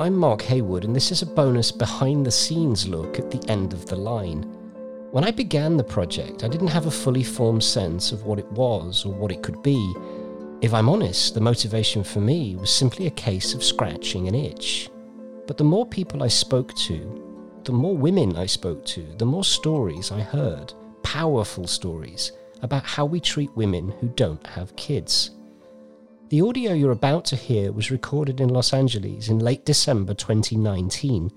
I'm Mark Heywood, and this is a bonus behind the scenes look at the end of the line. When I began the project, I didn't have a fully formed sense of what it was or what it could be. If I'm honest, the motivation for me was simply a case of scratching an itch. But the more people I spoke to, the more women I spoke to, the more stories I heard, powerful stories about how we treat women who don't have kids. The audio you're about to hear was recorded in Los Angeles in late December 2019.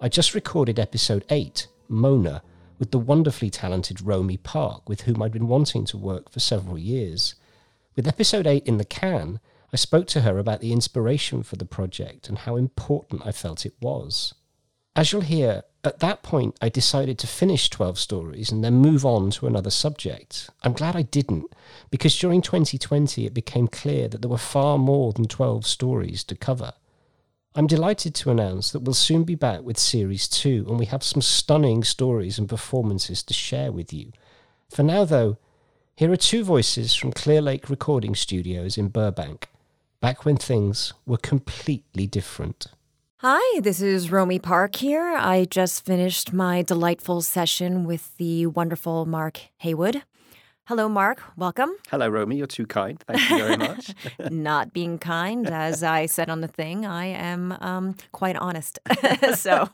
I just recorded episode 8, Mona, with the wonderfully talented Romy Park, with whom I'd been wanting to work for several years. With episode 8 in the can, I spoke to her about the inspiration for the project and how important I felt it was. As you'll hear, at that point I decided to finish 12 stories and then move on to another subject. I'm glad I didn't, because during 2020 it became clear that there were far more than 12 stories to cover. I'm delighted to announce that we'll soon be back with Series 2, and we have some stunning stories and performances to share with you. For now, though, here are two voices from Clear Lake Recording Studios in Burbank, back when things were completely different. Hi, this is Romy Park here. I just finished my delightful session with the wonderful Mark Heywood. Hello, Mark. Welcome. Hello, Romy. You're too kind. Thank you very much. Not being kind, as I said on the thing, I am um, quite honest. so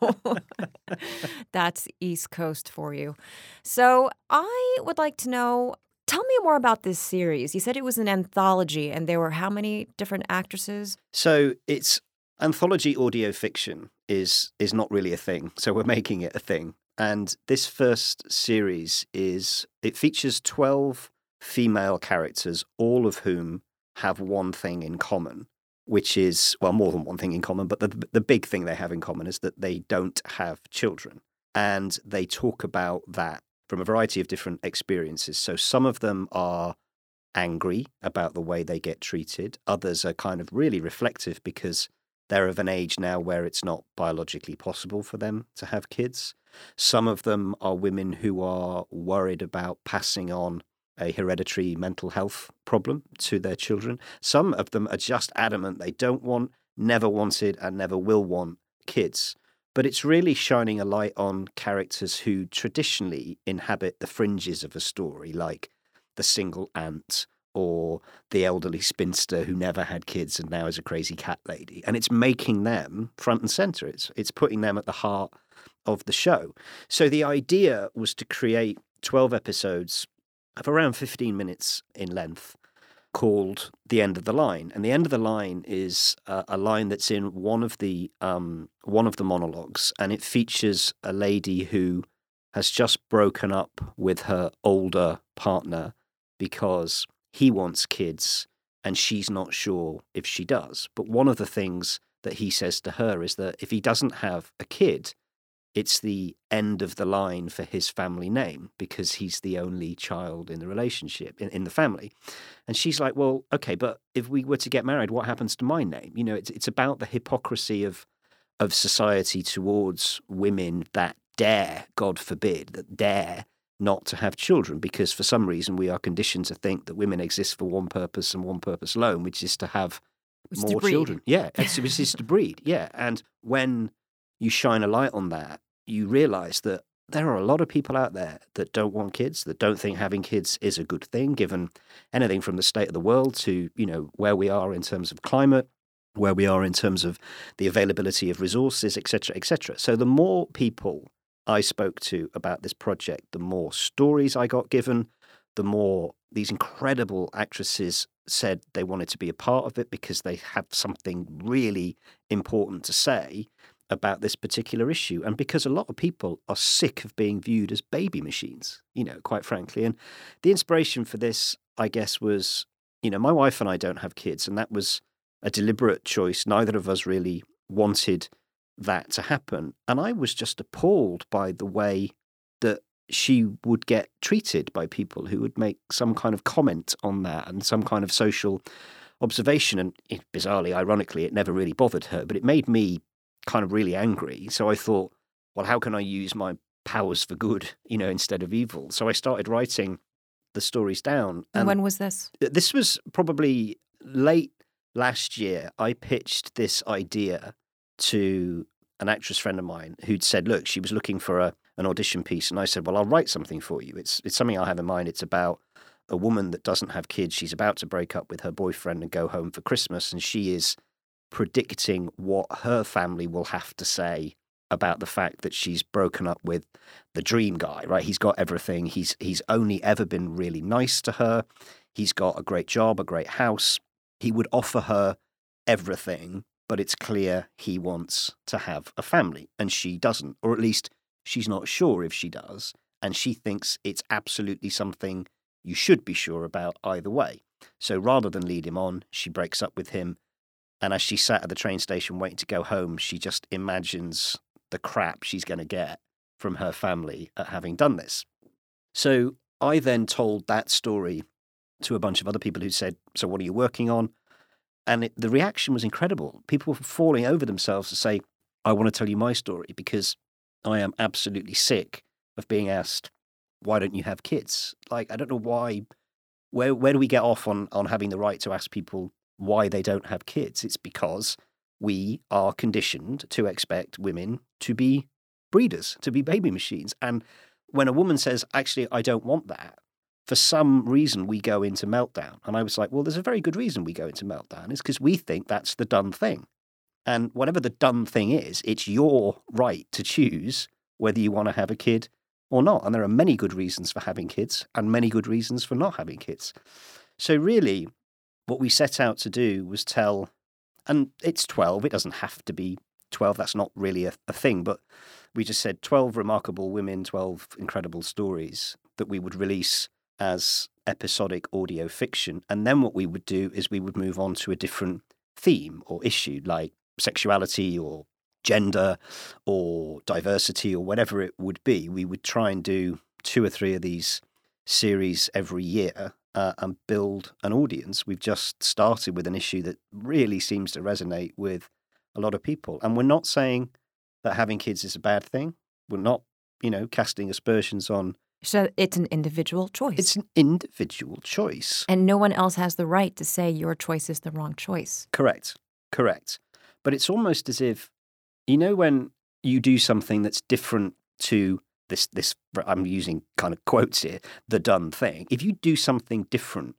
that's East Coast for you. So I would like to know. Tell me more about this series. You said it was an anthology, and there were how many different actresses? So it's anthology audio fiction is is not really a thing. So we're making it a thing. And this first series is it features 12 female characters, all of whom have one thing in common, which is well more than one thing in common, but the the big thing they have in common is that they don't have children. And they talk about that from a variety of different experiences. So some of them are angry about the way they get treated. Others are kind of really reflective because they're of an age now where it's not biologically possible for them to have kids. Some of them are women who are worried about passing on a hereditary mental health problem to their children. Some of them are just adamant they don't want, never wanted, and never will want kids. But it's really shining a light on characters who traditionally inhabit the fringes of a story, like the single aunt or the elderly spinster who never had kids and now is a crazy cat lady. And it's making them front and center. It's it's putting them at the heart of the show. So the idea was to create 12 episodes of around 15 minutes in length called The End of the Line. And The End of the Line is a, a line that's in one of the um, one of the monologues and it features a lady who has just broken up with her older partner because he wants kids and she's not sure if she does. But one of the things that he says to her is that if he doesn't have a kid, it's the end of the line for his family name because he's the only child in the relationship, in, in the family. And she's like, well, okay, but if we were to get married, what happens to my name? You know, it's, it's about the hypocrisy of, of society towards women that dare, God forbid, that dare not to have children because for some reason we are conditioned to think that women exist for one purpose and one purpose alone, which is to have Which more to children. Yeah, it's, which is to breed. Yeah, and when you shine a light on that, you realize that there are a lot of people out there that don't want kids, that don't think having kids is a good thing, given anything from the state of the world to you know where we are in terms of climate, where we are in terms of the availability of resources, etc., etc. So the more people I spoke to about this project, the more stories I got given, the more these incredible actresses said they wanted to be a part of it because they have something really important to say about this particular issue. And because a lot of people are sick of being viewed as baby machines, you know, quite frankly. And the inspiration for this, I guess, was, you know, my wife and I don't have kids, and that was a deliberate choice. Neither of us really wanted that to happen. And I was just appalled by the way that she would get treated by people who would make some kind of comment on that and some kind of social observation. And it, bizarrely, ironically, it never really bothered her, but it made me kind of really angry. So I thought, well, how can I use my powers for good, you know, instead of evil? So I started writing the stories down. And when was this? This was probably late last year. I pitched this idea to an actress friend of mine who'd said, "Look, she was looking for a an audition piece," and I said, "Well, I'll write something for you. It's it's something I have in mind. It's about a woman that doesn't have kids. She's about to break up with her boyfriend and go home for Christmas, and she is predicting what her family will have to say about the fact that she's broken up with the dream guy, right? He's got everything. He's he's only ever been really nice to her. He's got a great job, a great house. He would offer her everything, but it's clear he wants to have a family and she doesn't, or at least she's not sure if she does, and she thinks it's absolutely something you should be sure about either way. So rather than lead him on, she breaks up with him. And as she sat at the train station waiting to go home, she just imagines the crap she's going to get from her family at having done this. So I then told that story to a bunch of other people who said, So, what are you working on? And it, the reaction was incredible. People were falling over themselves to say, I want to tell you my story because I am absolutely sick of being asked, Why don't you have kids? Like, I don't know why. Where, where do we get off on, on having the right to ask people why they don't have kids? It's because we are conditioned to expect women to be breeders, to be baby machines. And when a woman says, actually, I don't want that, for some reason we go into meltdown. And I was like, well, there's a very good reason we go into meltdown. It's because we think that's the done thing. And whatever the done thing is, it's your right to choose whether you want to have a kid or not. And there are many good reasons for having kids and many good reasons for not having kids. So, really, what we set out to do was tell and it's 12. It doesn't have to be 12. That's not really a, a thing. But we just said 12 remarkable women, 12 incredible stories that we would release as episodic audio fiction. And then what we would do is we would move on to a different theme or issue like sexuality or gender or diversity or whatever it would be. We would try and do two or three of these series every year uh, and build an audience. We've just started with an issue that really seems to resonate with a lot of people. And we're not saying that having kids is a bad thing. We're not, you know, casting aspersions on. So it's an individual choice. It's an individual choice. And no one else has the right to say your choice is the wrong choice. Correct. Correct. But it's almost as if, you know, when you do something that's different to this this I'm using kind of quotes here, the done thing. If you do something different,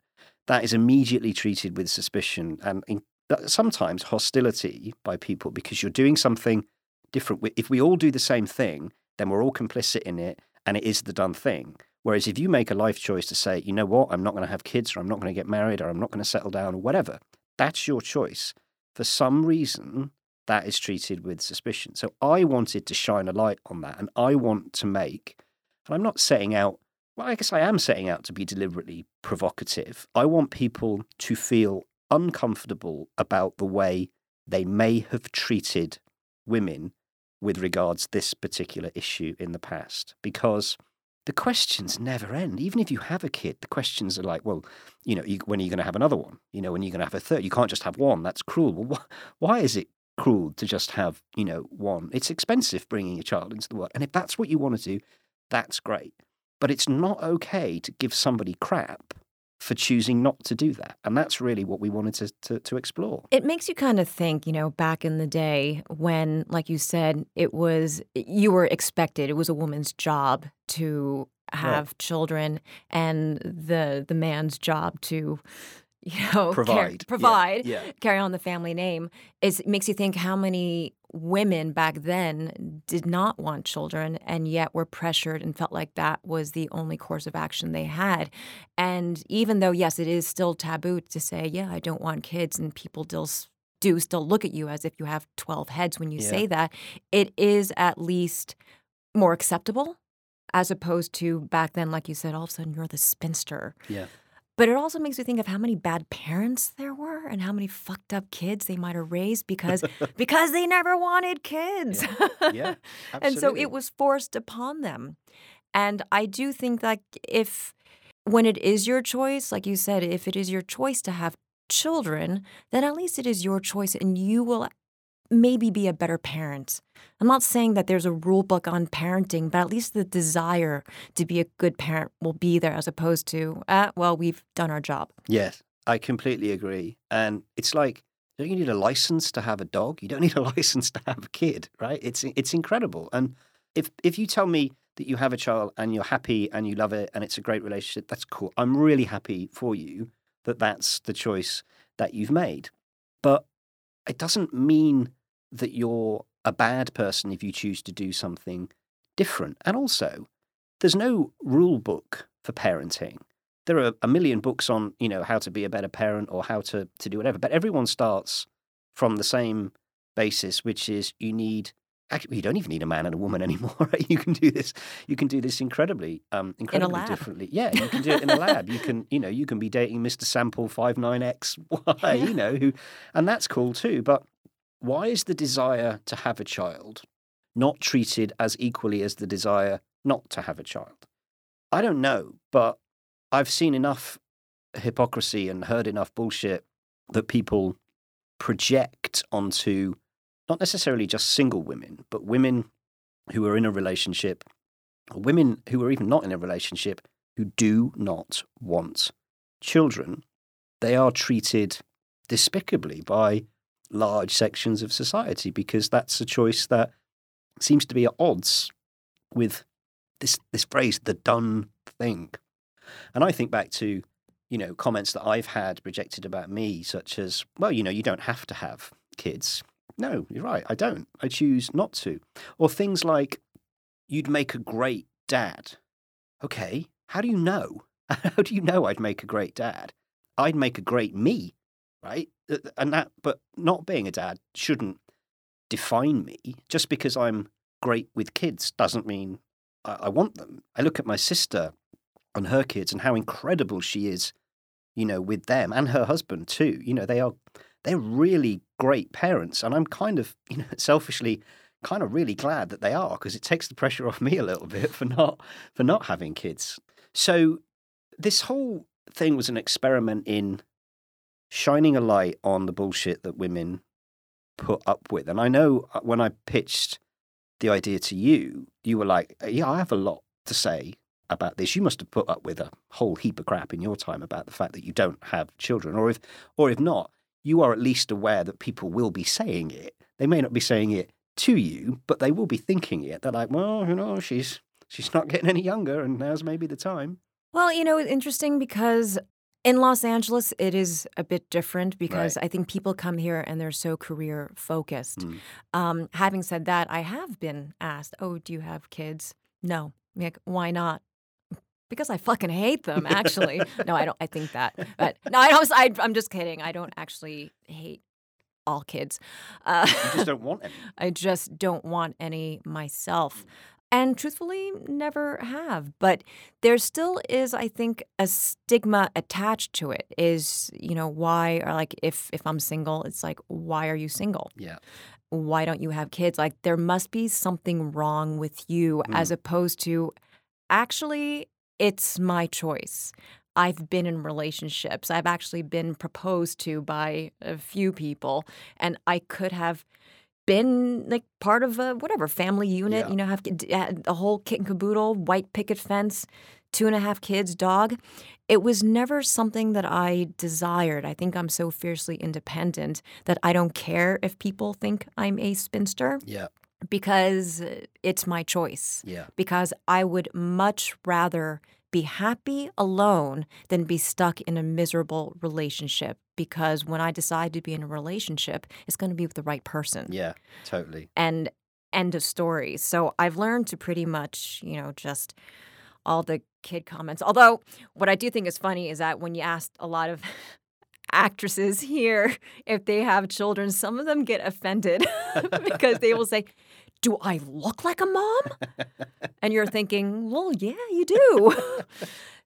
that is immediately treated with suspicion and in, sometimes hostility by people because you're doing something different. If we all do the same thing, then we're all complicit in it and it is the done thing. Whereas if you make a life choice to say, you know what, I'm not going to have kids or I'm not going to get married or I'm not going to settle down or whatever, that's your choice. For some reason, that is treated with suspicion. So I wanted to shine a light on that, and I want to make, and I'm not setting out, well, I guess I am setting out to be deliberately provocative. I want people to feel uncomfortable about the way they may have treated women with regards this particular issue in the past because the questions never end. Even if you have a kid, the questions are like, well, you know, you, when are you going to have another one? You know, when are you going to have a third? You can't just have one. That's cruel. Well, wh- why is it cruel to just have, you know, one. It's expensive bringing a child into the world. And if that's what you want to do, that's great. But it's not okay to give somebody crap for choosing not to do that. And that's really what we wanted to, to, to, explore. It makes you kind of think, you know, back in the day when, like you said, it was, you were expected, it was a woman's job to have right. children and the the man's job to you know provide provide yeah. Yeah. carry on the family name is makes you think how many women back then did not want children and yet were pressured and felt like that was the only course of action they had and even though yes it is still taboo to say yeah i don't want kids and people still do still look at you as if you have 12 heads when you yeah. say that it is at least more acceptable as opposed to back then like you said all of a sudden you're the spinster yeah but it also makes me think of how many bad parents there were and how many fucked up kids they might have raised because because they never wanted kids. Yeah, yeah and so it was forced upon them. And I do think that if when it is your choice, like you said, if it is your choice to have children, then at least it is your choice and you will maybe be a better parent. I'm not saying that there's a rule book on parenting, but at least the desire to be a good parent will be there as opposed to, uh, well, we've done our job. Yes, I completely agree. And it's like Don't you need a license to have a dog? You don't need a license to have a kid, right? It's it's incredible. And if if you tell me that you have a child and you're happy and you love it and it's a great relationship, that's cool. I'm really happy for you that that's the choice that you've made. But it doesn't mean that you're a bad person if you choose to do something different. And also, there's no rule book for parenting. There are a million books on, you know, how to be a better parent or how to, to do whatever, but everyone starts from the same basis, which is you need actually you don't even need a man and a woman anymore. Right? You can do this. You can do this incredibly, um, incredibly differently. Yeah, you can do it in a lab. You can, you know, you can be dating Mr. Sample Five Nine X Y, you know, who, and that's cool too. But why is the desire to have a child not treated as equally as the desire not to have a child? I don't know, but I've seen enough hypocrisy and heard enough bullshit that people project onto not necessarily just single women, but women who are in a relationship, women who are even not in a relationship who do not want children. They are treated despicably by large sections of society because that's a choice that seems to be at odds with this this phrase the done thing. And i think back to you know comments that i've had projected about me such as well you know you don't have to have kids. No you're right i don't. I choose not to. Or things like you'd make a great dad. Okay how do you know? How do you know i'd make a great dad? I'd make a great me right? Uh, and that, but not being a dad shouldn't define me. Just because I'm great with kids doesn't mean I, I want them. I look at my sister and her kids and how incredible she is, you know, with them and her husband too. You know, they are they're really great parents, and I'm kind of, you know, selfishly kind of really glad that they are because it takes the pressure off me a little bit for not for not having kids. So this whole thing was an experiment in shining a light on the bullshit that women put up with. And I know uh, when I pitched the idea to you, you were like, yeah, I have a lot to say about this. You must have put up with a whole heap of crap in your time about the fact that you don't have children. Or if or if not, you are at least aware that people will be saying it. They may not be saying it to you, but they will be thinking it. They're like, well, you know, she's she's not getting any younger and now's maybe the time. Well, you know, it's interesting because in Los Angeles, it is a bit different because Right. I think people come here and they're so career focused. Mm. Um, having said that, I have been asked, "Oh, do you have kids?" No. Like, why not? Because I fucking hate them. Actually, no, I don't. I think that, but no, I don't. I, I'm just kidding. I don't actually hate all kids. Uh, You just don't want any. I just don't want any myself. And truthfully, never have. But there still is, I think, a stigma attached to it. Is, you know, why or like if if I'm single, it's like, why are you single? Yeah. Why don't you have kids? Like there must be something wrong with you as mm. opposed to actually it's my choice. I've been in relationships. I've actually been proposed to by a few people, and I could have been like part of a whatever family unit. Yeah. You know, have uh, a whole kit and caboodle, white picket fence, two and a half kids, dog. It was never something that I desired. I think I'm so fiercely independent that I don't care if people think I'm a spinster Yeah. because it's my choice Yeah. because I would much rather be happy alone than be stuck in a miserable relationship. Because when I decide to be in a relationship, it's going to be with the right person. Yeah. Totally. And end of story. So I've learned to pretty much, you know, just all the kid comments. Although, what I do think is funny is that when you ask a lot of actresses here if they have children, some of them get offended because they will say, Do I look like a mom? And you're thinking, Well, yeah, you do.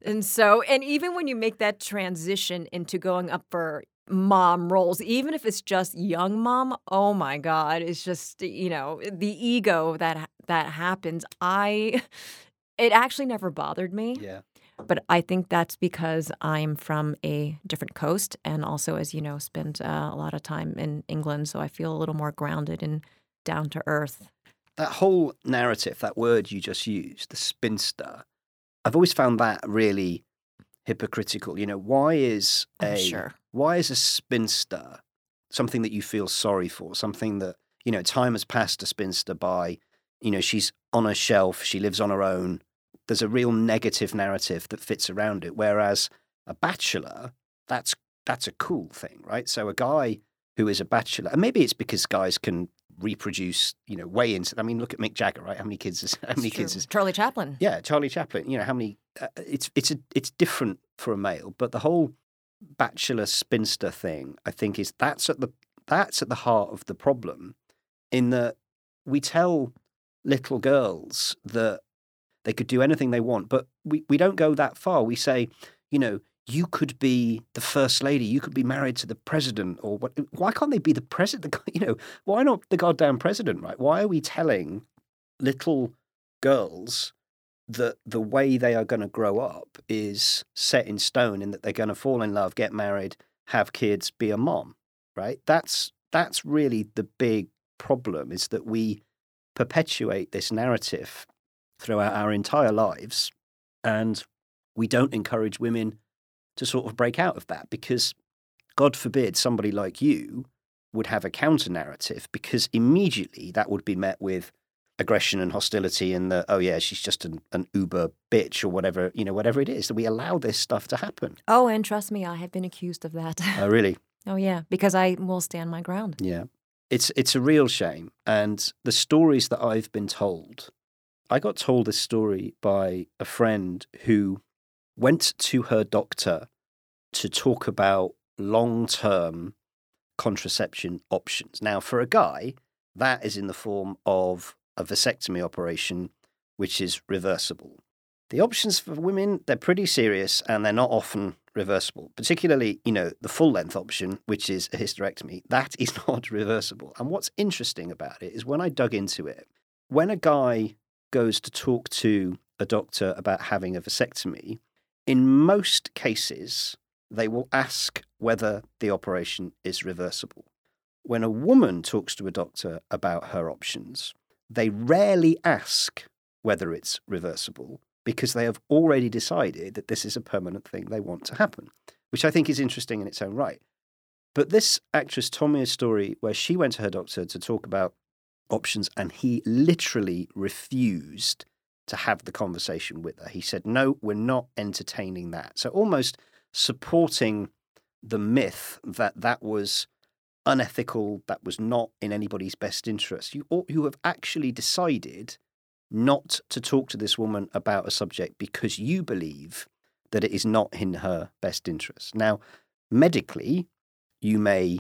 And so, and even when you make that transition into going up for mom roles, even if it's just young mom, oh my God, it's just, you know, the ego that that happens. I it actually never bothered me. Yeah. But I think that's because I'm from a different coast and also, as you know, spent uh, a lot of time in England. So I feel a little more grounded and down to earth. that whole narrative, that word you just used, the spinster, I've always found that really hypocritical. You know, why is Oh, a sure. why is a spinster something that you feel sorry for, something that, you know, time has passed a spinster by, you know, she's on a shelf, she lives on her own. There's a real negative narrative that fits around it. Whereas a bachelor, that's that's a cool thing, right? So a guy who is a bachelor, and maybe it's because guys can reproduce, you know, way into. I mean, look at Mick Jagger, right? How many kids is how many It's kids true. is Charlie Chaplin. yeah, Charlie Chaplin. You know how many? Uh, it's it's a it's different for a male, but the whole bachelor spinster thing, I think, is that's at the that's at the heart of the problem. In that we tell little girls that they could do anything they want, but we we don't go that far. We say, you know. You could be the first lady. You could be married to the president, or what? Why can't they be the president? You know, why not the goddamn president? Right? Why are we telling little girls that the way they are going to grow up is set in stone in that they're going to fall in love, get married, have kids, be a mom, right? That's that's really the big problem is that we perpetuate this narrative throughout our entire lives and we don't encourage women to sort of break out of that because god forbid somebody like you would have a counter narrative because immediately that would be met with aggression and hostility and the oh yeah she's just an, an uber bitch or whatever you know whatever it is that we allow this stuff to happen Oh, and trust me, I have been accused of that. oh really oh, yeah, because I will stand my ground. yeah it's it's a real shame and the stories that i've been told i got told this story by a friend who went to her doctor to talk about long-term contraception options. Now for a guy that is in the form of a vasectomy operation which is reversible. The options for women they're pretty serious and they're not often reversible particularly you know the full length option which is a hysterectomy. That is not reversible. And what's interesting about it is when i dug into it when a guy goes to talk to a doctor about having a vasectomy in most cases they will ask whether the operation is reversible when a woman talks to a doctor about her options they rarely ask whether it's reversible because they have already decided that this is a permanent thing they want to happen, which I think is interesting in its own right. But this actress told me a story where she went to her doctor to talk about options and he literally refused to have the conversation with her. He said, No, we're not entertaining that. So almost supporting the myth that that was unethical, that was not in anybody's best interest. You, you have actually decided not to talk to this woman about a subject because you believe that it is not in her best interest. Now, medically, you may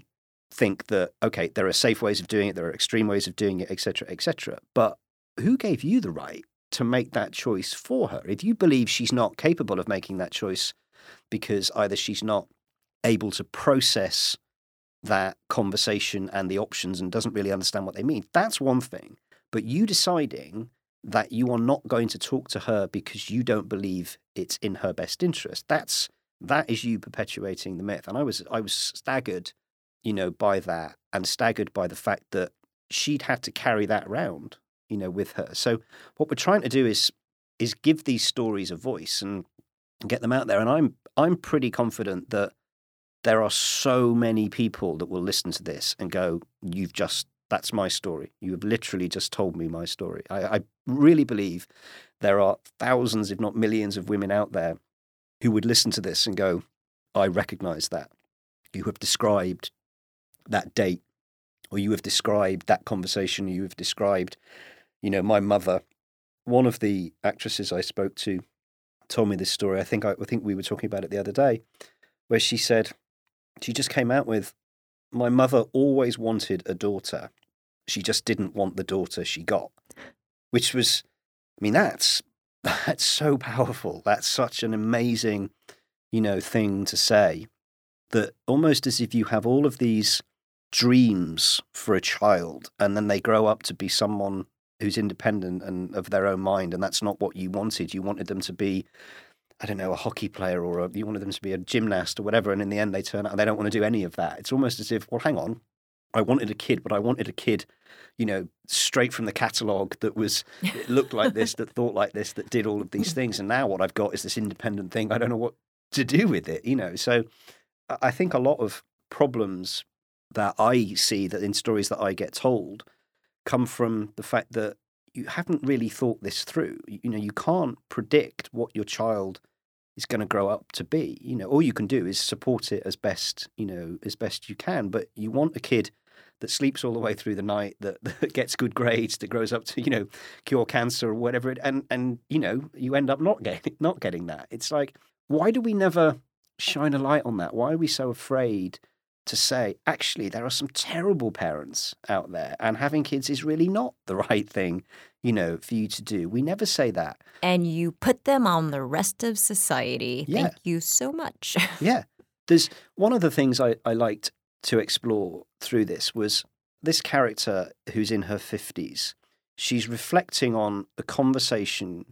think that okay, there are safe ways of doing it, there are extreme ways of doing it, etc., etc. But who gave you the right to make that choice for her? If you believe she's not capable of making that choice because either she's not able to process that conversation and the options and doesn't really understand what they mean, that's one thing. But you deciding that you are not going to talk to her because you don't believe it's in her best interest, that's that is you perpetuating the myth. And I was I was staggered, you know, by that and staggered by the fact that she'd had to carry that around, you know, with her. So what we're trying to do is is give these stories a voice and get them out there. And I'm I'm pretty confident that there are so many people that will listen to this and go, You've just that's my story. You have literally just told me my story. I, I really believe there are thousands, if not millions, of women out there who would listen to this and go, I recognize that. You have described that date, or you have described that conversation, you have described, you know, my mother. One of the actresses I spoke to told me this story. I think I, I think we were talking about it the other day, where she said she just came out with, My mother always wanted a daughter. She just didn't want the daughter she got. Which was I mean, that's that's so powerful. That's such an amazing, you know, thing to say. That almost as if you have all of these dreams for a child and then they grow up to be someone who's independent and of their own mind and that's not what you wanted. You wanted them to be I don't know, a hockey player or a, you wanted them to be a gymnast or whatever, and in the end they turn out and they don't want to do any of that. It's almost as if, well, hang on, I wanted a kid, but I wanted a kid, you know, straight from the catalogue that was it looked like this, that thought like this, that did all of these things, and now what I've got is this independent thing. I don't know what to do with it, you know. So I- I think a lot of problems that I see that in stories that I get told come from the fact that you haven't really thought this through. You know, you can't predict what your child is going to grow up to be. You know, all you can do is support it as best, you know, as best you can. But you want a kid that sleeps all the way through the night, that, that gets good grades, that grows up to, you know, cure cancer or whatever. It, and and you know, you end up not getting not getting that. It's like, why do we never shine a light on that? Why are we so afraid? To say, actually, there are some terrible parents out there, and having kids is really not the right thing, you know, for you to do. We never say that. And you put them on the rest of society. Yeah. Thank you so much. yeah. There's one of the things I, I liked to explore through this was this character who's in her 50s. She's reflecting on the conversation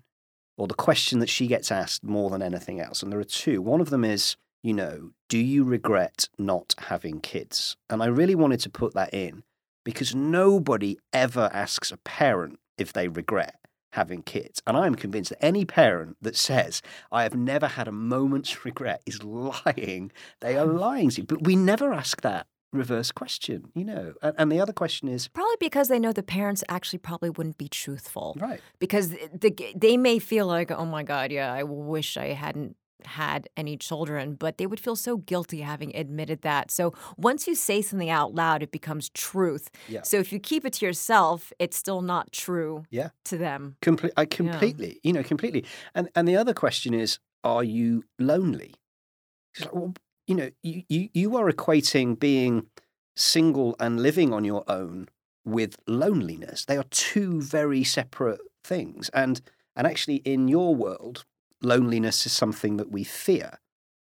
or the question that she gets asked more than anything else. And there are two. One of them is, you know, do you regret not having kids? And I really wanted to put that in because nobody ever asks a parent if they regret having kids. And I'm convinced that any parent that says, I have never had a moment's regret is lying. They are lying to you. But we never ask that reverse question, you know. And, and, the other question is probably because they know the parents actually probably wouldn't be truthful. Right. Because eh, the, they may feel like, oh my God, yeah, I wish I hadn't had any children, but they would feel so guilty having admitted that. So once you say something out loud, it becomes truth. Yeah. So if you keep it to yourself, it's still not true yeah. to them. Comple- I completely, yeah. you know, completely. And and the other question is, are you lonely? Like, well, you know, you, you, you are equating being single and living on your own with loneliness. They are two very separate things. And and actually in your world, loneliness is something that we fear.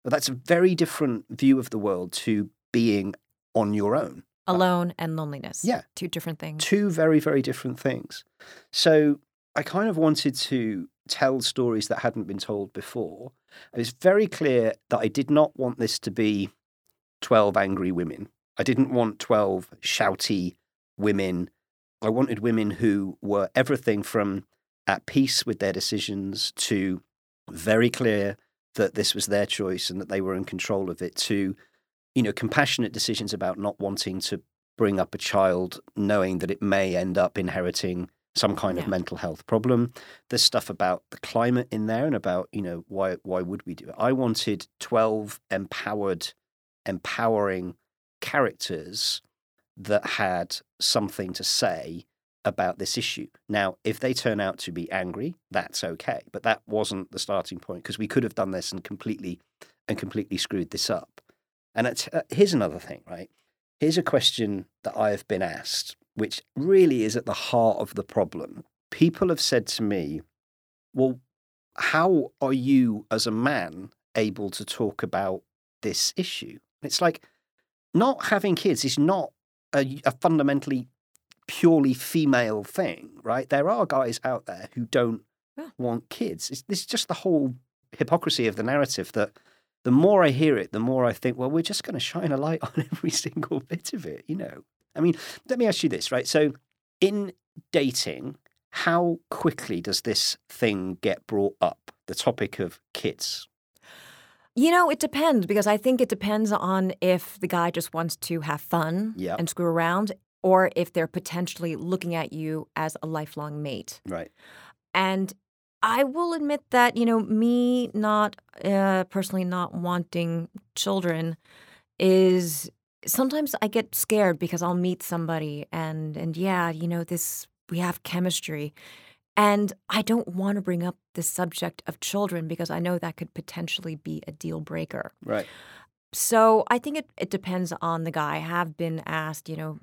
But that's a very different view of the world to being on your own. Uh, Alone and loneliness. Yeah. Two different things. Two very, very different things. So I kind of wanted to tell stories that hadn't been told before. It was very clear that I did not want this to be 12 angry women. I didn't want 12 shouty women. I wanted women who were everything from at peace with their decisions to very clear that this was their choice and that they were in control of it to you know compassionate decisions about not wanting to bring up a child knowing that it may end up inheriting some kind yeah. of mental health problem there's stuff about the climate in there and about you know why why would we do it i wanted 12 empowered empowering characters that had something to say about this issue. Now, if they turn out to be angry, that's okay, but that wasn't the starting point because we could have done this and completely and completely screwed this up. And uh, here's another thing, right? Here's a question that I have been asked, which really is at the heart of the problem. People have said to me, "Well, how are you as a man able to talk about this issue?" It's like not having kids is not a, a fundamentally purely female thing, right? There are guys out there who don't yeah. want kids. It's, this is just the whole hypocrisy of the narrative that the more I hear it, the more I think, well, we're just going to shine a light on every single bit of it, you know? I mean, let me ask you this, right? So, in dating, how quickly does this thing get brought up, the topic of kids? You know, it depends because I think it depends on if the guy just wants to have fun yep. and screw around or if they're potentially looking at you as a lifelong mate. Right. And I will admit that, you know, me not uh, personally not wanting children is sometimes I get scared because I'll meet somebody and and yeah, you know, this we have chemistry. And I don't want to bring up the subject of children because I know that could potentially be a deal breaker. Right. So I think it, it depends on the guy. I have been asked, you know,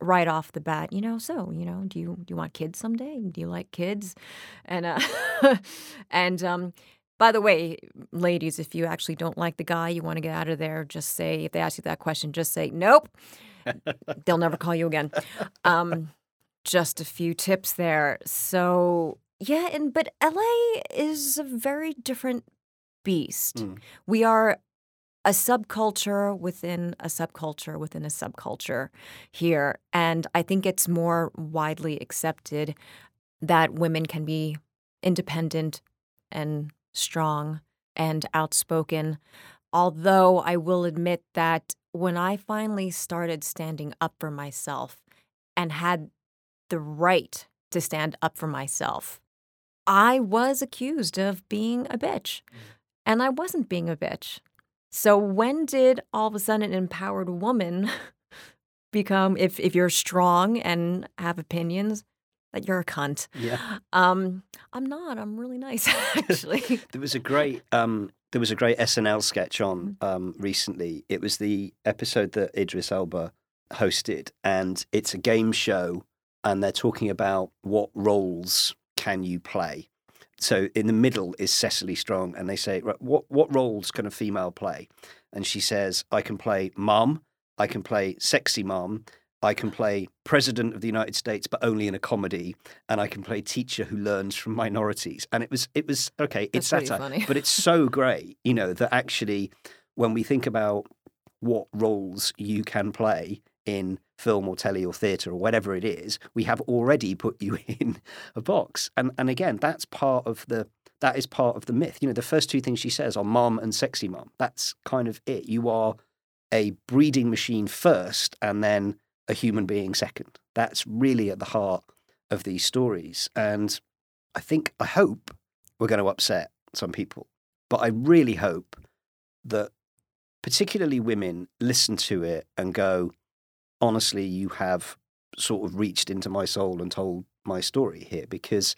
right off the bat, you know, so, you know, do you do you want kids someday? Do you like kids? And uh and um by the way, ladies, if you actually don't like the guy, you want to get out of there, just say if they ask you that question, just say nope. They'll never call you again. Um just a few tips there. So, yeah, and but LA is a very different beast. Mm. We are a subculture within a subculture within a subculture here. And I think it's more widely accepted that women can be independent and strong and outspoken. Although I will admit that when I finally started standing up for myself and had the right to stand up for myself, I was accused of being a bitch. Mm-hmm. And I wasn't being a bitch. So when did all of a sudden an empowered woman become if if you're strong and have opinions that you're a cunt? Yeah. Um I'm not. I'm really nice actually. There was a great um, there was a great SNL sketch on um, recently. It was the episode that Idris Elba hosted, and it's a game show, and they're talking about what roles can you play. So in the middle is Cecily Strong, and they say, right, "What what roles can a female play?" And she says, "I can play mom, I can play sexy mom, I can play president of the United States, but only in a comedy, and I can play teacher who learns from minorities." And it was it was okay. It's That's satire, but it's so great, you know, that actually when we think about what roles you can play in film or telly or theatre or whatever it is, we have already put you in a box. And and again, that's part of the that is part of the myth. You know, the first two things she says are mom and sexy mom. That's kind of it. You are a breeding machine first and then a human being second. That's really at the heart of these stories. And I think I hope we're going to upset some people. But I really hope that particularly women listen to it and go, honestly, you have sort of reached into my soul and told my story here because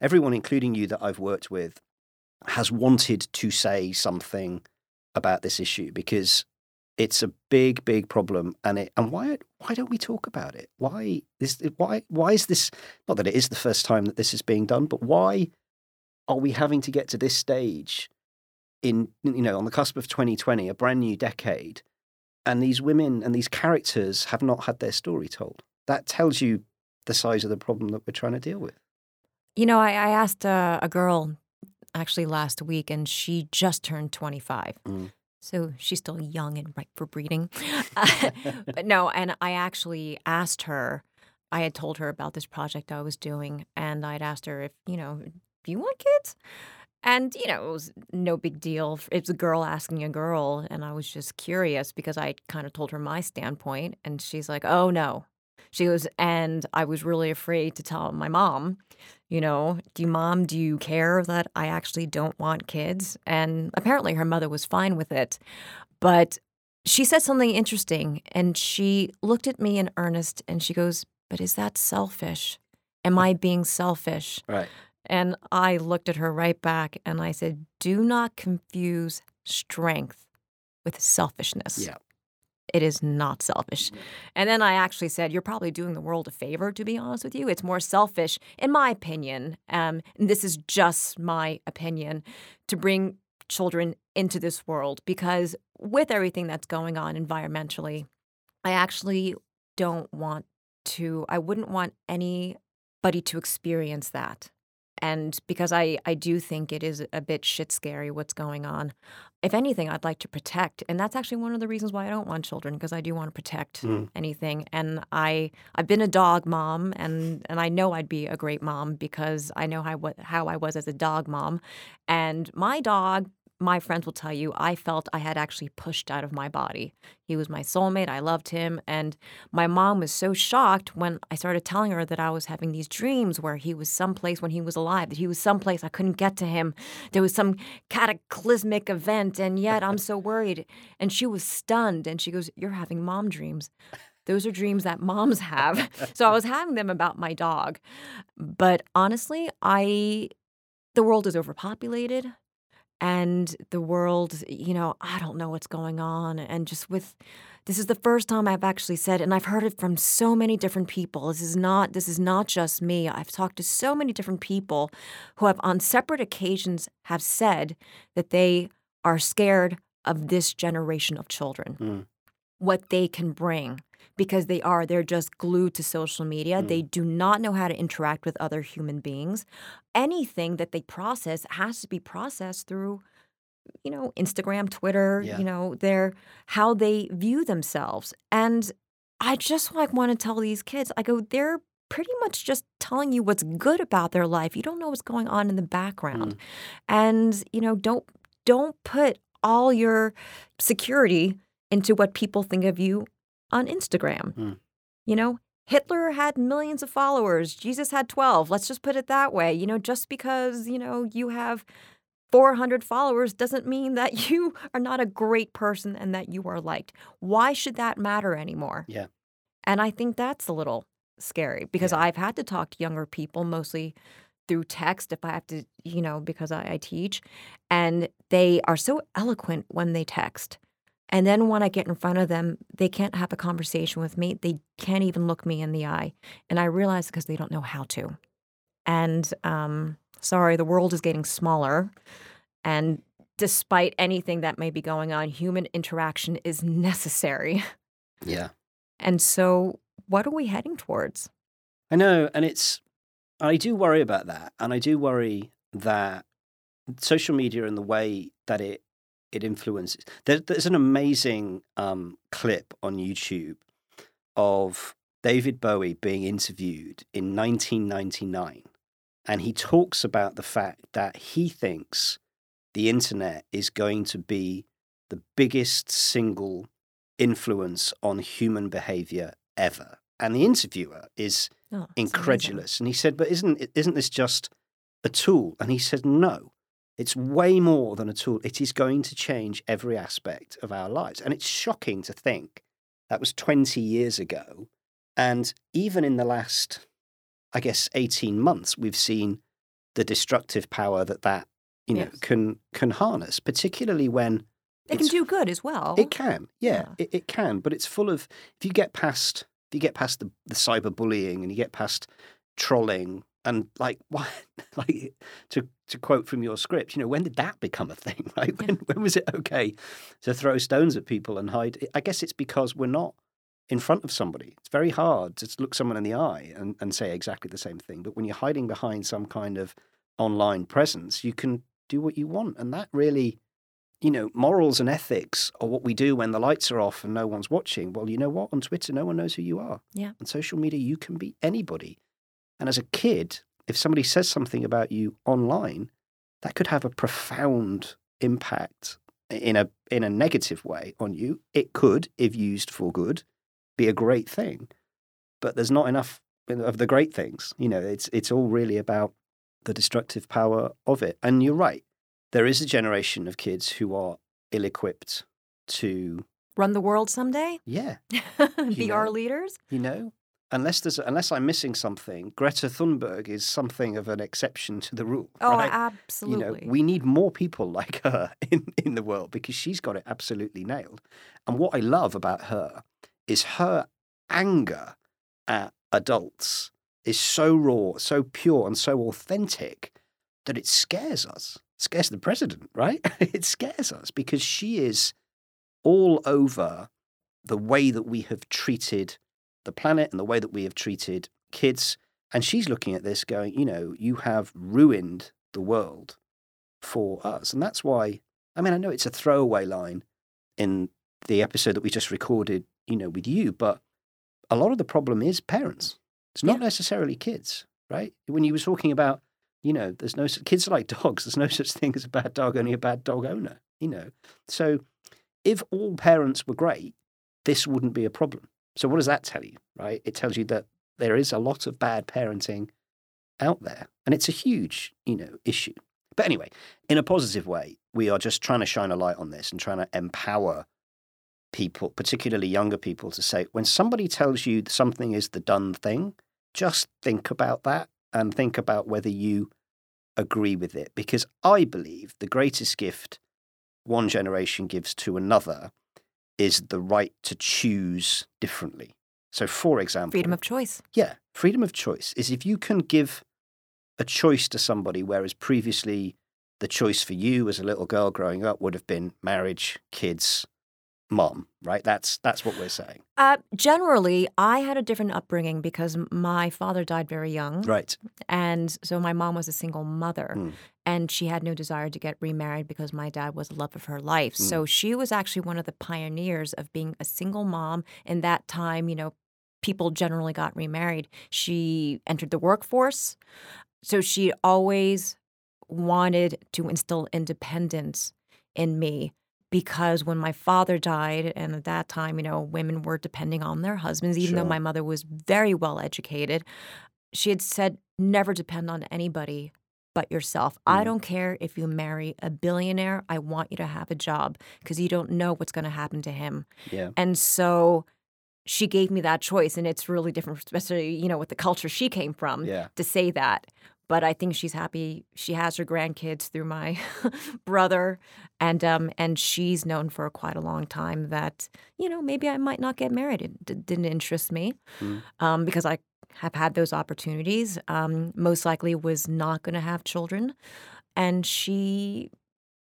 everyone, including you that I've worked with, has wanted to say something about this issue because it's a big, big problem. And it and why why don't we talk about it? Why this why why is this not that it is the first time that this is being done, but why are we having to get to this stage in you know on the cusp of 2020 a brand new decade and these women and these characters have not had their story told that tells you the size of the problem that we're trying to deal with You know, I, I asked uh, a girl actually last week, and she just turned 25. Mm. So she's still young and ripe for breeding. but no, and I actually asked her, I had told her about this project I was doing, and I'd asked her if, you know, do you want kids? And, you know, it was no big deal. It's a girl asking a girl, and I was just curious because I kind of told her my standpoint, and she's like, oh, no. She goes, and I was really afraid to tell my mom, you know, do you, mom, do you care that I actually don't want kids? And apparently her mother was fine with it. But she said something interesting, and she looked at me in earnest and she goes, but is that selfish? Am I being selfish? right And I looked at her right back and I said, Do not confuse strength with selfishness. yeah It is not selfish. And then I actually said, You're probably doing the world a favor, to be honest with you. It's more selfish, in my opinion. Um, and this is just my opinion to bring children into this world because with everything that's going on environmentally, I actually don't want to, I wouldn't want anybody to experience that. And because I, I do think it is a bit shit scary what's going on. If anything, I'd like to protect. And that's actually one of the reasons why I don't want children, because I do want to protect Mm. anything. And I I've been a dog mom and, and I know I'd be a great mom because I know how what how I was as a dog mom. And my dog my friends will tell you I felt I had actually pushed out of my body. He was my soulmate. I loved him. And my mom was so shocked when I started telling her that I was having these dreams where he was someplace when he was alive, that he was someplace I couldn't get to him. There was some cataclysmic event, and yet I'm so worried. And she was stunned. And she goes, You're having mom dreams. Those are dreams that moms have. so I was having them about my dog. But honestly, I the world is overpopulated and the world, you know, I don't know what's going on. And just with this is the first time I've actually said, and I've heard it from so many different people. This is not this is not just me. I've talked to so many different people who have on separate occasions have said that they are scared of this generation of children. Mm. What they can bring because they are they're just glued to social media. Mm. They do not know how to interact with other human beings. Anything that they process has to be processed through you know, Instagram, Twitter, Yeah. you know, their how they view themselves. And I just like want to tell these kids, I go, they're pretty much just telling you what's good about their life. You don't know what's going on in the background. And, you know, don't don't put all your security into what people think of you on Instagram. Mm. You know, Hitler had millions of followers, Jesus had 12. Let's just put it that way. You know, just because, you know, you have 400 followers doesn't mean that you are not a great person and that you are liked. Why should that matter anymore? Yeah. And I think that's a little scary because Yeah. I've had to talk to younger people mostly through text if I have to, you know, because I, I teach. And they are so eloquent when they text. And then when I get in front of them, they can't have a conversation with me. They can't even look me in the eye. And I realize because they don't know how to. And um, sorry, the world is getting smaller. And despite anything that may be going on, human interaction is necessary. Yeah. And so, what are we heading towards? I know, and it's I do worry about that, and I do worry that social media and the way that it it influences. There, there's an amazing um, clip on YouTube of David Bowie being interviewed in 1999, and he talks about the fact that he thinks the internet is going to be the biggest single influence on human behavior ever. And the interviewer is Oh, that's amazing. incredulous. And he said, "But isn't isn't this just a tool?" And he said, "No, it's way more than a tool. It is going to change every aspect of our lives." And it's shocking to think that was 20 years ago, and even in the last, I guess, 18 months, we've seen the destructive power that that you know Yes. can can harness, particularly when It can do good as well. it can, yeah, Yeah. It, it can, but it's full of. If you get past, if you get past the, the cyberbullying and you get past trolling and like what, like to to quote from your script, you know, when did that become a thing? Right? When when was it okay to throw stones at people and hide? I guess it's because we're not in front of somebody. It's very hard to look someone in the eye and, and say exactly the same thing. But when you're hiding behind some kind of online presence, you can do what you want, and that really you know, morals and ethics are what we do when the lights are off and no one's watching. Well, you know what? On Twitter, no one knows who you are. Yeah. On social media, you can be anybody. And as a kid, if somebody says something about you online, that could have a profound impact in a in a negative way on you. It could, if used for good, be a great thing. But there's not enough of the great things. You know, it's it's all really about the destructive power of it. And you're right there is a generation of kids who are ill equipped to, Run the world someday? yeah, Be our leaders? you know, unless there's unless I'm missing something, Greta Thunberg is something of an exception to the rule. Oh, right? absolutely. You know, we need more people like her in, in the world because she's got it absolutely nailed. And what I love about her is her anger at adults is so raw, so pure, and so authentic that it scares us. It scares the president, right? it scares us because she is all over the way that we have treated the planet and the way that we have treated kids. And she's looking at this going, you know, you have ruined the world for us. And that's why, I mean, I know it's a throwaway line in the episode that we just recorded, you know, with you, but a lot of the problem is parents. It's not Yeah. necessarily kids, right? When you were talking about, you know, there's no kids are like dogs. There's no such thing as a bad dog, only a bad dog owner, you know. So if all parents were great, this wouldn't be a problem. So what does that tell you, right? It tells you that there is a lot of bad parenting out there, and it's a huge, you know, issue. But anyway, in a positive way, we are just trying to shine a light on this and trying to empower people, particularly younger people, to say when somebody tells you something is the done thing, just think about that and think about whether you agree with it. Because I believe the greatest gift one generation gives to another is the right to choose differently. So, for example, Freedom of choice. yeah, freedom of choice is if you can give a choice to somebody, whereas previously the choice for you as a little girl growing up would have been marriage, kids, mom, right? That's that's what we're saying. Uh, generally, I had a different upbringing because my father died very young. Right. And so my mom was a single mother Mm. And she had no desire to get remarried because my dad was the love of her life. Mm. So she was actually one of the pioneers of being a single mom. In that time, you know, people generally got remarried. She entered the workforce. So she always wanted to instill independence in me. because when my father died, and at that time, you know, women were depending on their husbands, even though my mother was very well educated, she had said, never depend on anybody but yourself. I Mm. don't care if you marry a billionaire. I want you to have a job because you don't know what's going to happen to him. Yeah. And so she gave me that choice. And it's really different, especially, you know, with the culture she came from Yeah. to say that. But I think she's happy. She has her grandkids through my brother, and um, and she's known for quite a long time that you know maybe I might not get married. It d- didn't interest me Mm. um, because I have had those opportunities. Um, most likely was not going to have children, and she,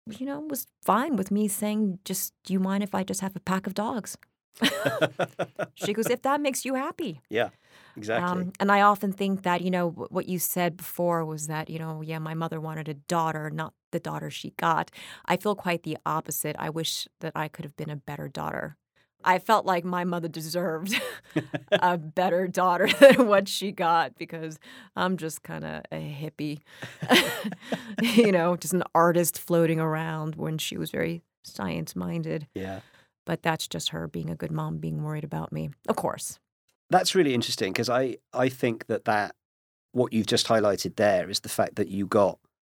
you know, was fine with me saying, "Just do you mind if I just have a pack of dogs?" She goes, "If that makes you happy." yeah. Exactly. Um, and I often think that, you know, what you said before was that, you know, yeah, my mother wanted a daughter, not the daughter she got. I feel quite the opposite. I wish that I could have been a better daughter. I felt like my mother deserved a better daughter than what she got because I'm just kind of a hippie, you know, just an artist floating around when she was very science minded. yeah. But that's just her being a good mom, being worried about me. Of course. That's really interesting because I, I think that that what you've just highlighted there is the fact that you got,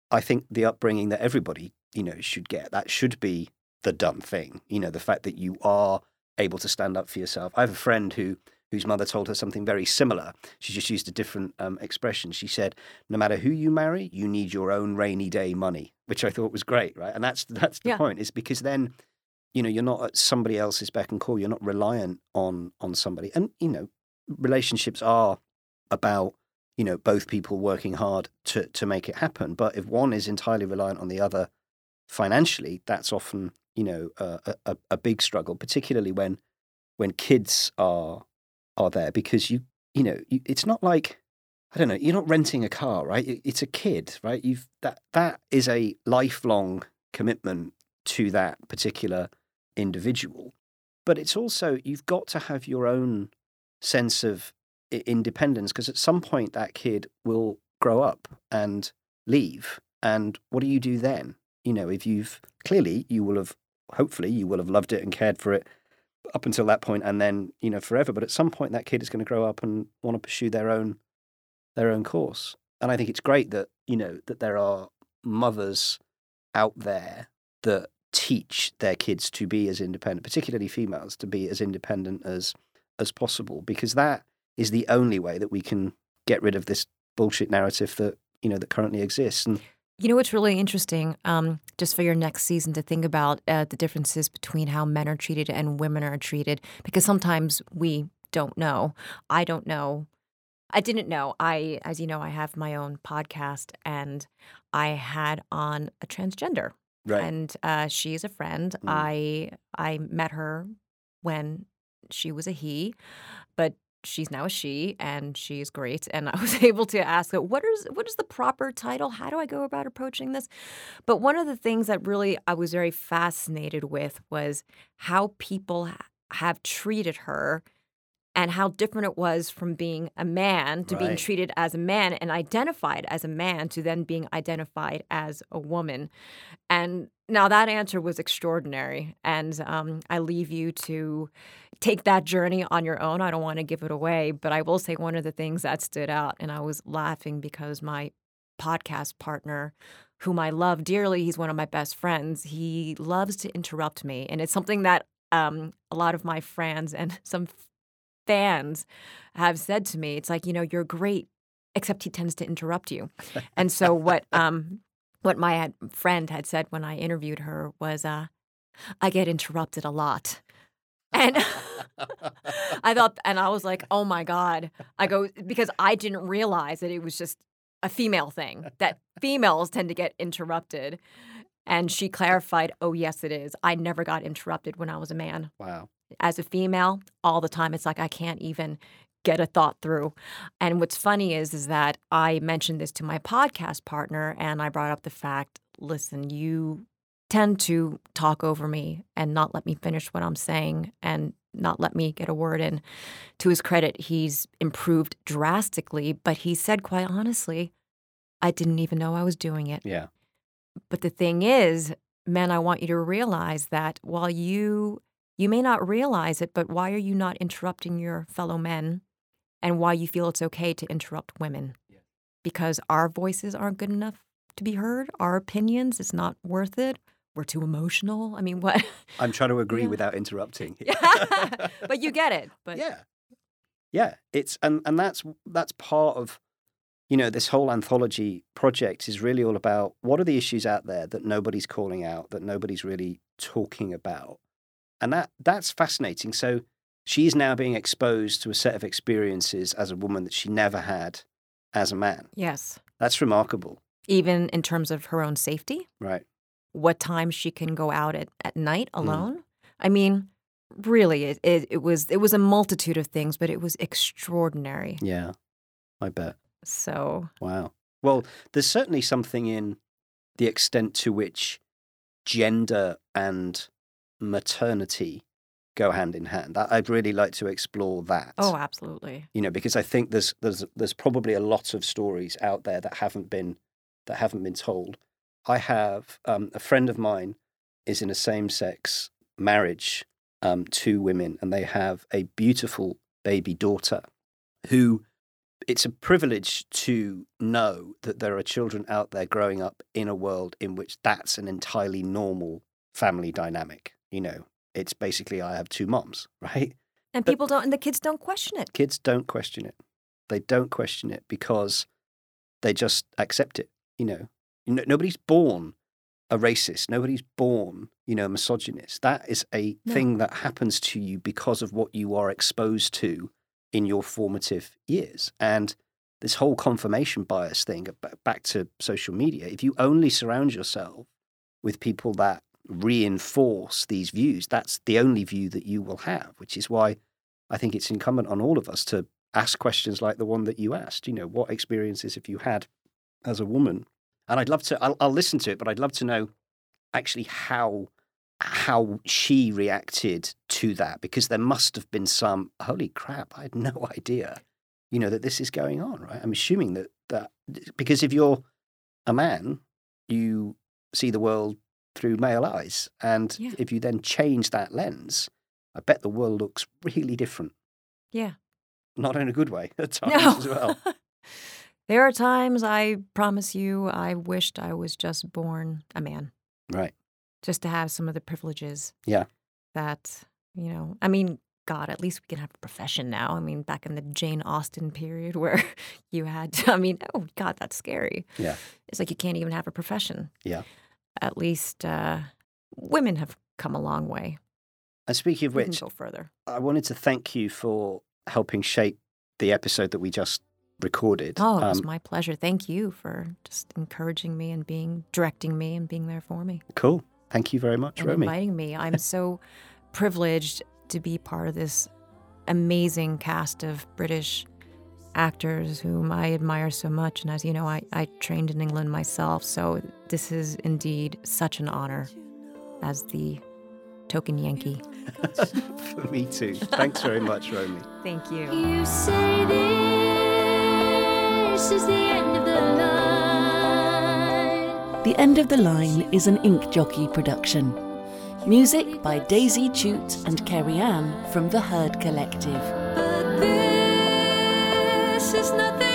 I think, the upbringing that everybody, you know, should get. That should be the done thing. You know, the fact that you are able to stand up for yourself. I have a friend who whose mother told her something very similar. She just used a different um, expression. She said, "No matter who you marry, you need your own rainy day money," which I thought was great, right? And that's that's the Yeah. point. Is because then, you know, you're not at somebody else's beck and call. You're not reliant on on somebody. And you know, relationships are about you know both people working hard to to make it happen. But if one is entirely reliant on the other financially, that's often you know a, a, a big struggle, particularly when when kids are are there because you you know you, it's not like I don't know you're not renting a car right? It- it's a kid right? You've that that is a lifelong commitment to that particular individual. But it's also you've got to have your own sense of independence because at some point that kid will grow up and leave. And what do you do then you know if you've clearly you will have hopefully you will have loved it and cared for it up until that point and then you know forever. But at some point that kid is going to grow up and want to pursue their own their own course. And i think it's great that you know that there are mothers out there that teach their kids to be as independent particularly females to be as independent as as possible because that is the only way that we can get rid of this bullshit narrative that you know that currently exists. And You know what's really interesting, um, just for your next season to think about uh, the differences between how men are treated and women are treated, because sometimes we don't know. I don't know. I didn't know. I, as you know, I have my own podcast, and I had on a transgender, right and uh, she is a friend. Mm. I I met her when she was a he, she's now a she, and she's great. And I was able to ask her, "What is what is the proper title? How do I go about approaching this?" But one of the things that really I was very fascinated with was how people ha- have treated her. And how different it was from being a man to being treated as a man and identified as a man to then being identified as a woman. And now that answer was extraordinary. And um, I leave you to take that journey on your own. I don't want to give it away, but I will say one of the things that stood out, and I was laughing because my podcast partner, whom I love dearly, he's one of my best friends, he loves to interrupt me. And it's something that um, a lot of my friends and some fans have said to me. It's like, you know, you're great, except he tends to interrupt you. And so what um what my friend had said when I interviewed her was uh I get interrupted a lot. And I thought and I was like, "Oh my god." I go because I didn't realize that it was just a female thing. That females tend to get interrupted. And she clarified, "Oh yes, it is. I never got interrupted when I was a man." wow as a female all the time it's like i can't even get a thought through. And what's funny is is that i mentioned this to my podcast partner and i brought up the fact listen you tend to talk over me and not let me finish what i'm saying and not let me get a word in. To his credit he's improved drastically but he said quite honestly i didn't even know i was doing it. Yeah. But the thing is, men, I want you to realize that while you you may not realize it, but why are you not interrupting your fellow men and why you feel it's okay to interrupt women? Because our voices aren't good enough to be heard, our opinions, it's not worth it. We're too emotional. I mean, what? I'm trying to agree Yeah. without interrupting. but you get it. But yeah, yeah. It's and and that's that's part of you know this whole anthology project is really all about what are the issues out there that nobody's calling out, that nobody's really talking about, and that that's fascinating. So she's now being exposed to a set of experiences as a woman that she never had as a man. yes, That's remarkable, even in terms of her own safety, right? what time she can go out at, at night Mm. alone. I mean, really, it, it, it was it was a multitude of things, but it was extraordinary. Yeah, I bet. So Wow. Well, there's certainly something in the extent to which gender and maternity go hand in hand. I'd really like to explore that. oh, absolutely. You know, because I think there's there's there's probably a lot of stories out there that haven't been that haven't been told. I have um, a friend of mine is in a same-sex marriage, um, two women, and they have a beautiful baby daughter, who it's a privilege to know that there are children out there growing up in a world in which that's an entirely normal family dynamic. You know, it's basically I have two moms, right? And But- people don't, and the kids don't question it. kids don't question it. They don't question it because they just accept it. You know, no, nobody's born a racist. Nobody's born, you know, a misogynist. That is a No. thing that happens to you because of what you are exposed to in your formative years. And this whole confirmation bias thing, back to social media, if you only surround yourself with people that reinforce these views, that's the only view that you will have, which is why I think it's incumbent on all of us to ask questions like the one that you asked. You know, what experiences have you had as a woman? And I'd love to. I'll, I'll listen to it, but I'd love to know actually how how she reacted to that because there must have been some holy crap. I had no idea. You know that this is going on, right? I'm assuming that that because if you're a man, you see the world through male eyes, and Yeah. if you then change that lens, I bet the world looks really different. Yeah. Not in a good way at times No. as well. there are times I promise you I wished I was just born a man, Right. just to have some of the privileges. Yeah. That, you know, I mean, God, at least we can have a profession now. I mean, back in the Jane Austen period where you had, I mean, oh, God, that's scary. Yeah. It's like you can't even have a profession. Yeah. At least uh, women have come a long way. And speaking of which, go further. I wanted to thank you for helping shape the episode that we just recorded. Oh, it was Um, my pleasure. Thank you for just encouraging me and being directing me and being there for me cool. Thank you very much, and Romy. inviting me. I'm so privileged to be part of this amazing cast of British actors whom I admire so much. And as you know, I, I trained in England myself, so this is indeed such an honor as the token Yankee. for me too. Thanks very much, Romy. Thank you. You say this is the end of the line. The End of the Line is an Ink Jockey production. Music by Daisy Chute and Kerry Ann from the Herd Collective. This is not